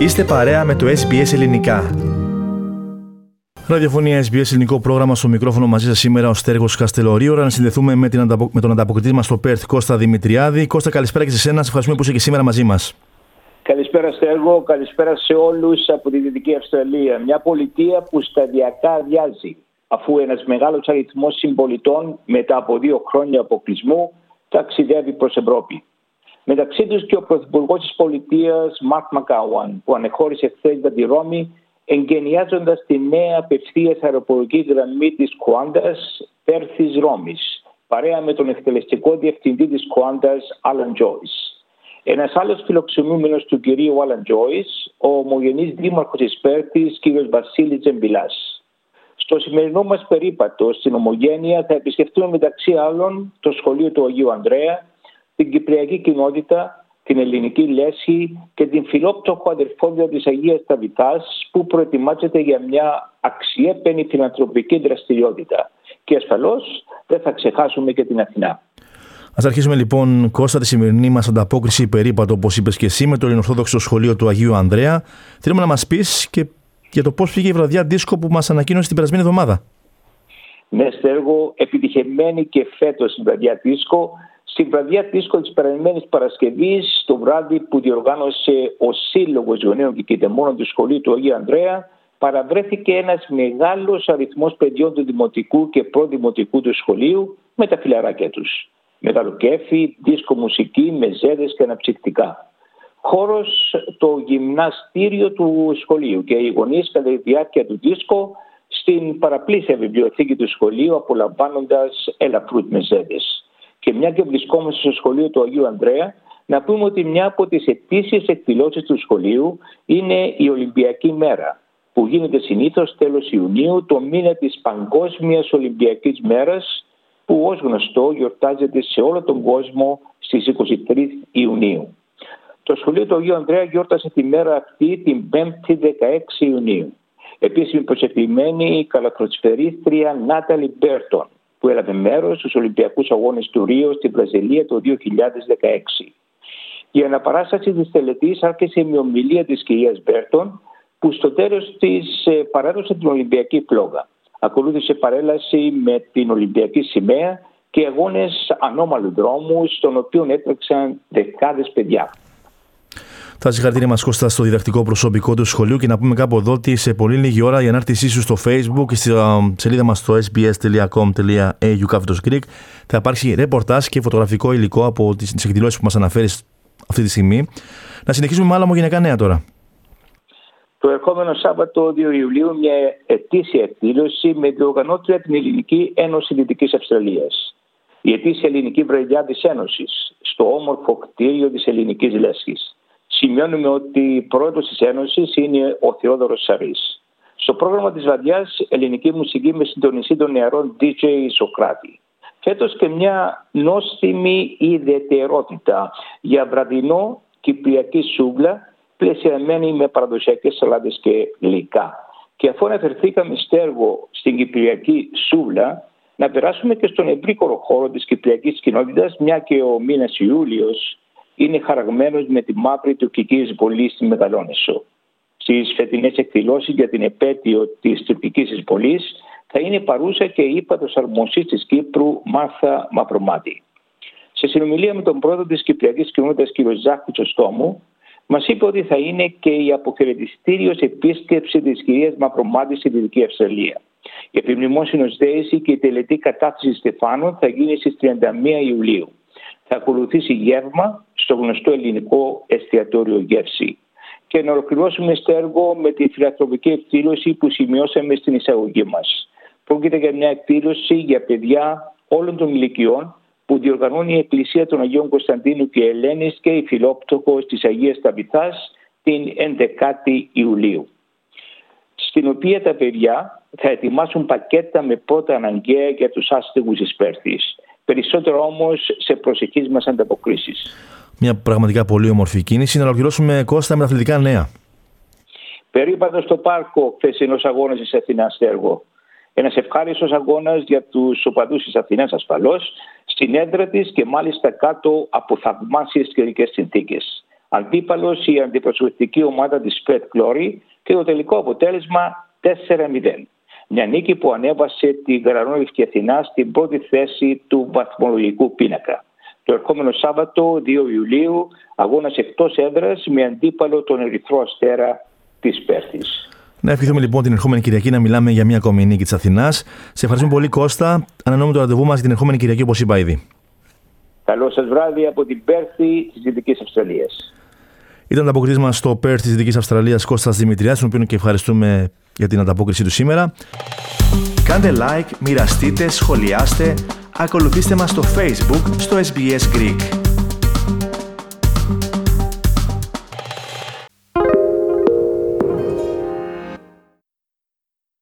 Είστε παρέα με το SBS Ελληνικά. Ραδιοφωνία SBS Ελληνικό πρόγραμμα στο μικρόφωνο μαζί σας σήμερα ο Στέργος Καστελορίου. Να συνδεθούμε με, την ανταπο... με τον ανταποκριτή μας στο Πέρθ, Κώστα Δημητριάδη. Κώστα, καλησπέρα και σε εσένα. Σε ευχαριστούμε που είσαι και σήμερα μαζί μας. Καλησπέρα Στέργο, καλησπέρα σε όλους από τη Δυτική Αυστραλία. Μια πολιτεία που σταδιακά αδειάζει, αφού ένας μεγάλος αριθμός συμπολιτών μετά από δύο χρόνια αποκλεισμού ταξιδεύει προς Ευρώπη. Μεταξύ τους και ο Πρωθυπουργός της Πολιτείας, Μαρκ Μακάουαν, που ανεχώρησε χθες για τη Ρώμη, εγκαινιάζοντας τη νέα απευθείας αεροπορική γραμμή της Κουάντας, Πέρθης Ρώμης, παρέα με τον εκτελεστικό διευθυντή της Κουάντας, Άλαν Τζόις. Ένας άλλος φιλοξενούμενος του κυρίου Άλαν Τζόις, ο ομογενής δήμαρχος της Πέρθης, κ. Βασίλης Ζεμπίλας. Στο σημερινό μας περίπατο στην Ομογένεια θα επισκεφτούμε μεταξύ άλλων το σχολείο του Αγίου Ανδρέα, την Κυπριακή κοινότητα, την ελληνική λέσχη και την φιλόπτωχο αδερφόδια της Αγίας Ταβιτάς που προετοιμάζεται για μια αξιέπαινη φιλανθρωπική δραστηριότητα. Και ασφαλώς δεν θα ξεχάσουμε και την Αθηνά. Α αρχίσουμε λοιπόν, Κώστα, τη σημερινή μας ανταπόκριση περίπατο, όπως είπες και εσύ, με το Ελληνορθόδοξο Σχολείο του Αγίου Ανδρέα. Θέλουμε να μας πεις και για το πώς πήγε η βραδιά δίσκο που μας ανακοίνωσε την περασμένη εβδομάδα. Ναι, Στέργο, επιτυχημένη και φέτος η βραδιά δίσκο στην βραδιά δίσκο τη περασμένης Παρασκευής, το βράδυ που διοργάνωσε ο Σύλλογος Γονέων και Κιτεμόνων του Σχολείου του Αγίου Ανδρέα, παραβρέθηκε ένας μεγάλος αριθμός παιδιών του Δημοτικού και Προδημοτικού του σχολείου με τα φιλαράκια τους. Μεταλλοκέφι, δίσκο μουσική, μεζέδες και αναψυκτικά. Χώρος το γυμναστήριο του σχολείου και οι γονείς κατά τη διάρκεια του δίσκο στην παραπλήσια βιβλιοθήκη του σχολείου απολαμβάνοντας ελαφρούς μεζέδες. Και μια και βρισκόμαστε στο σχολείο του Αγίου Ανδρέα, να πούμε ότι μια από τις ετήσιες εκδηλώσεις του σχολείου είναι η Ολυμπιακή Μέρα, που γίνεται συνήθως τέλος Ιουνίου, το μήνα της Παγκόσμιας Ολυμπιακής Μέρας, που ως γνωστό γιορτάζεται σε όλο τον κόσμο στις 23 Ιουνίου. Το σχολείο του Αγίου Ανδρέα γιόρτασε τη μέρα αυτή την 5η 16 Ιουνίου. Επίσημη προσκεκλημένη η καλαθροσφαιρίστρια Νάταλι Μπέρτον, που έλαβε μέρος στους Ολυμπιακούς Αγώνες του Ρίο στη Βραζιλία το 2016. Η αναπαράσταση της τελετής άρχισε με ομιλία της κυρίας Μπέρτον, που στο τέλος της ε, παρέδωσε την Ολυμπιακή φλόγα. Ακολούθησε παρέλαση με την Ολυμπιακή σημαία και αγώνες ανώμαλου δρόμου, στον οποίο έτρεξαν δεκάδες παιδιά. Τα συγχαρητήρια μας Κώστα στο διδακτικό προσωπικό του σχολείου και να πούμε κάπου εδώ ότι σε πολύ λίγη ώρα η ανάρτησή σου στο facebook και στη σελίδα μας στο sbs.com.au Greek θα υπάρξει ρεπορτάζ και φωτογραφικό υλικό από τις εκδηλώσεις που μας αναφέρεις αυτή τη στιγμή. Να συνεχίσουμε με άλλα ομογενειακά νέα τώρα. Το ερχόμενο Σάββατο 2 Ιουλίου μια ετήσια εκδήλωση με διοργανώτρια την Ελληνική Ένωση Δυτικής Αυστραλίας. Η ετήσια ελληνική βραδιά της Ένωσης στο όμορφο κτίριο της Ελληνικής Λέσχης σημειώνουμε ότι πρόεδρος της Ένωσης είναι ο Θεόδωρος Σαρής. Στο πρόγραμμα της βαδιάς ελληνική μουσική με συντονιστή των νεαρών DJ Σοκράτη. Φέτος και μια νόστιμη ιδιαιτερότητα για βραδινό κυπριακή σούγκλα πλαισιαμένη με παραδοσιακές σαλάτες και γλυκά. Και αφού αναφερθήκαμε στέργο στην κυπριακή σούβλα, να περάσουμε και στον ευρύκορο χώρο της κυπριακής κοινότητας, μια και ο μήνας Ιούλιος είναι χαραγμένος με τη μαύρη τουρκικής εισβολή στη Μεγαλόνεσο. Στις φετινές εκδηλώσεις για την επέτειο της τουρκικής εισβολή θα είναι παρούσα και η ύπατο αρμοσής της Κύπρου Μάρθα Μαυρομάτη. Σε συνομιλία με τον πρόεδρο της Κυπριακής Κοινότητας κ. Ζάκη Τσοστόμου, μας είπε ότι θα είναι και η αποχαιρετιστήριος επίσκεψη της κυρίας Μαυρομάτη στη Δυτική Αυστραλία. Η επιμνημόσυνο δέηση και η τελετή κατάθεση Στεφάνων θα γίνει στις 31 Ιουλίου θα ακολουθήσει γεύμα στο γνωστό ελληνικό εστιατόριο Γεύση. Και να ολοκληρώσουμε στο έργο με τη φιλανθρωπική εκδήλωση που σημειώσαμε στην εισαγωγή μας. Πρόκειται για μια εκδήλωση για παιδιά όλων των ηλικιών που διοργανώνει η Εκκλησία των Αγίων Κωνσταντίνου και Ελένης και η Φιλόπτωχος της Αγίας Ταβιθάς την 11η Ιουλίου. Στην οποία τα παιδιά θα ετοιμάσουν πακέτα με πρώτα αναγκαία για τους άστεγους τη Πέρθης περισσότερο όμως σε προσεχείς μας ανταποκρίσεις. Μια πραγματικά πολύ όμορφη κίνηση. Να ολοκληρώσουμε Κώστα με αθλητικά νέα. Περίπατο στο πάρκο χθεσινό αγώνας της Αθηνά Στέργο. Ένας ευχάριστος αγώνας για τους οπαδούς της Αθηνά ασφαλώς, στην έδρα της και μάλιστα κάτω από θαυμάσιες καιρικές συνθήκες. Αντίπαλος η αντιπροσωπευτική ομάδα της Πετ Κλόρι και το τελικό αποτέλεσμα 4-0. Μια νίκη που ανέβασε την Γαρανόλευκη Αθηνά στην πρώτη θέση του βαθμολογικού πίνακα. Το ερχόμενο Σάββατο, 2 Ιουλίου, αγώνας εκτός έδρας με αντίπαλο τον Ερυθρό Αστέρα της Πέρθης. Να ευχηθούμε λοιπόν την ερχόμενη Κυριακή να μιλάμε για μια ακόμη νίκη της Αθηνάς. Σε ευχαριστούμε πολύ, Κώστα. Ανανεώνουμε το ραντεβού μας την ερχόμενη Κυριακή, όπως είπα ήδη. Καλό σας βράδυ από την Πέρθη της Δυτικής Αυστραλίας. Ήταν τα αποκριτή μα στο Πέρθ της Δυτικής Αυστραλίας Κώστας Δημητριάς, τον οποίο και ευχαριστούμε για την ανταπόκρισή του σήμερα. Κάντε like, μοιραστείτε, σχολιάστε, ακολουθήστε μας στο Facebook στο SBS Greek.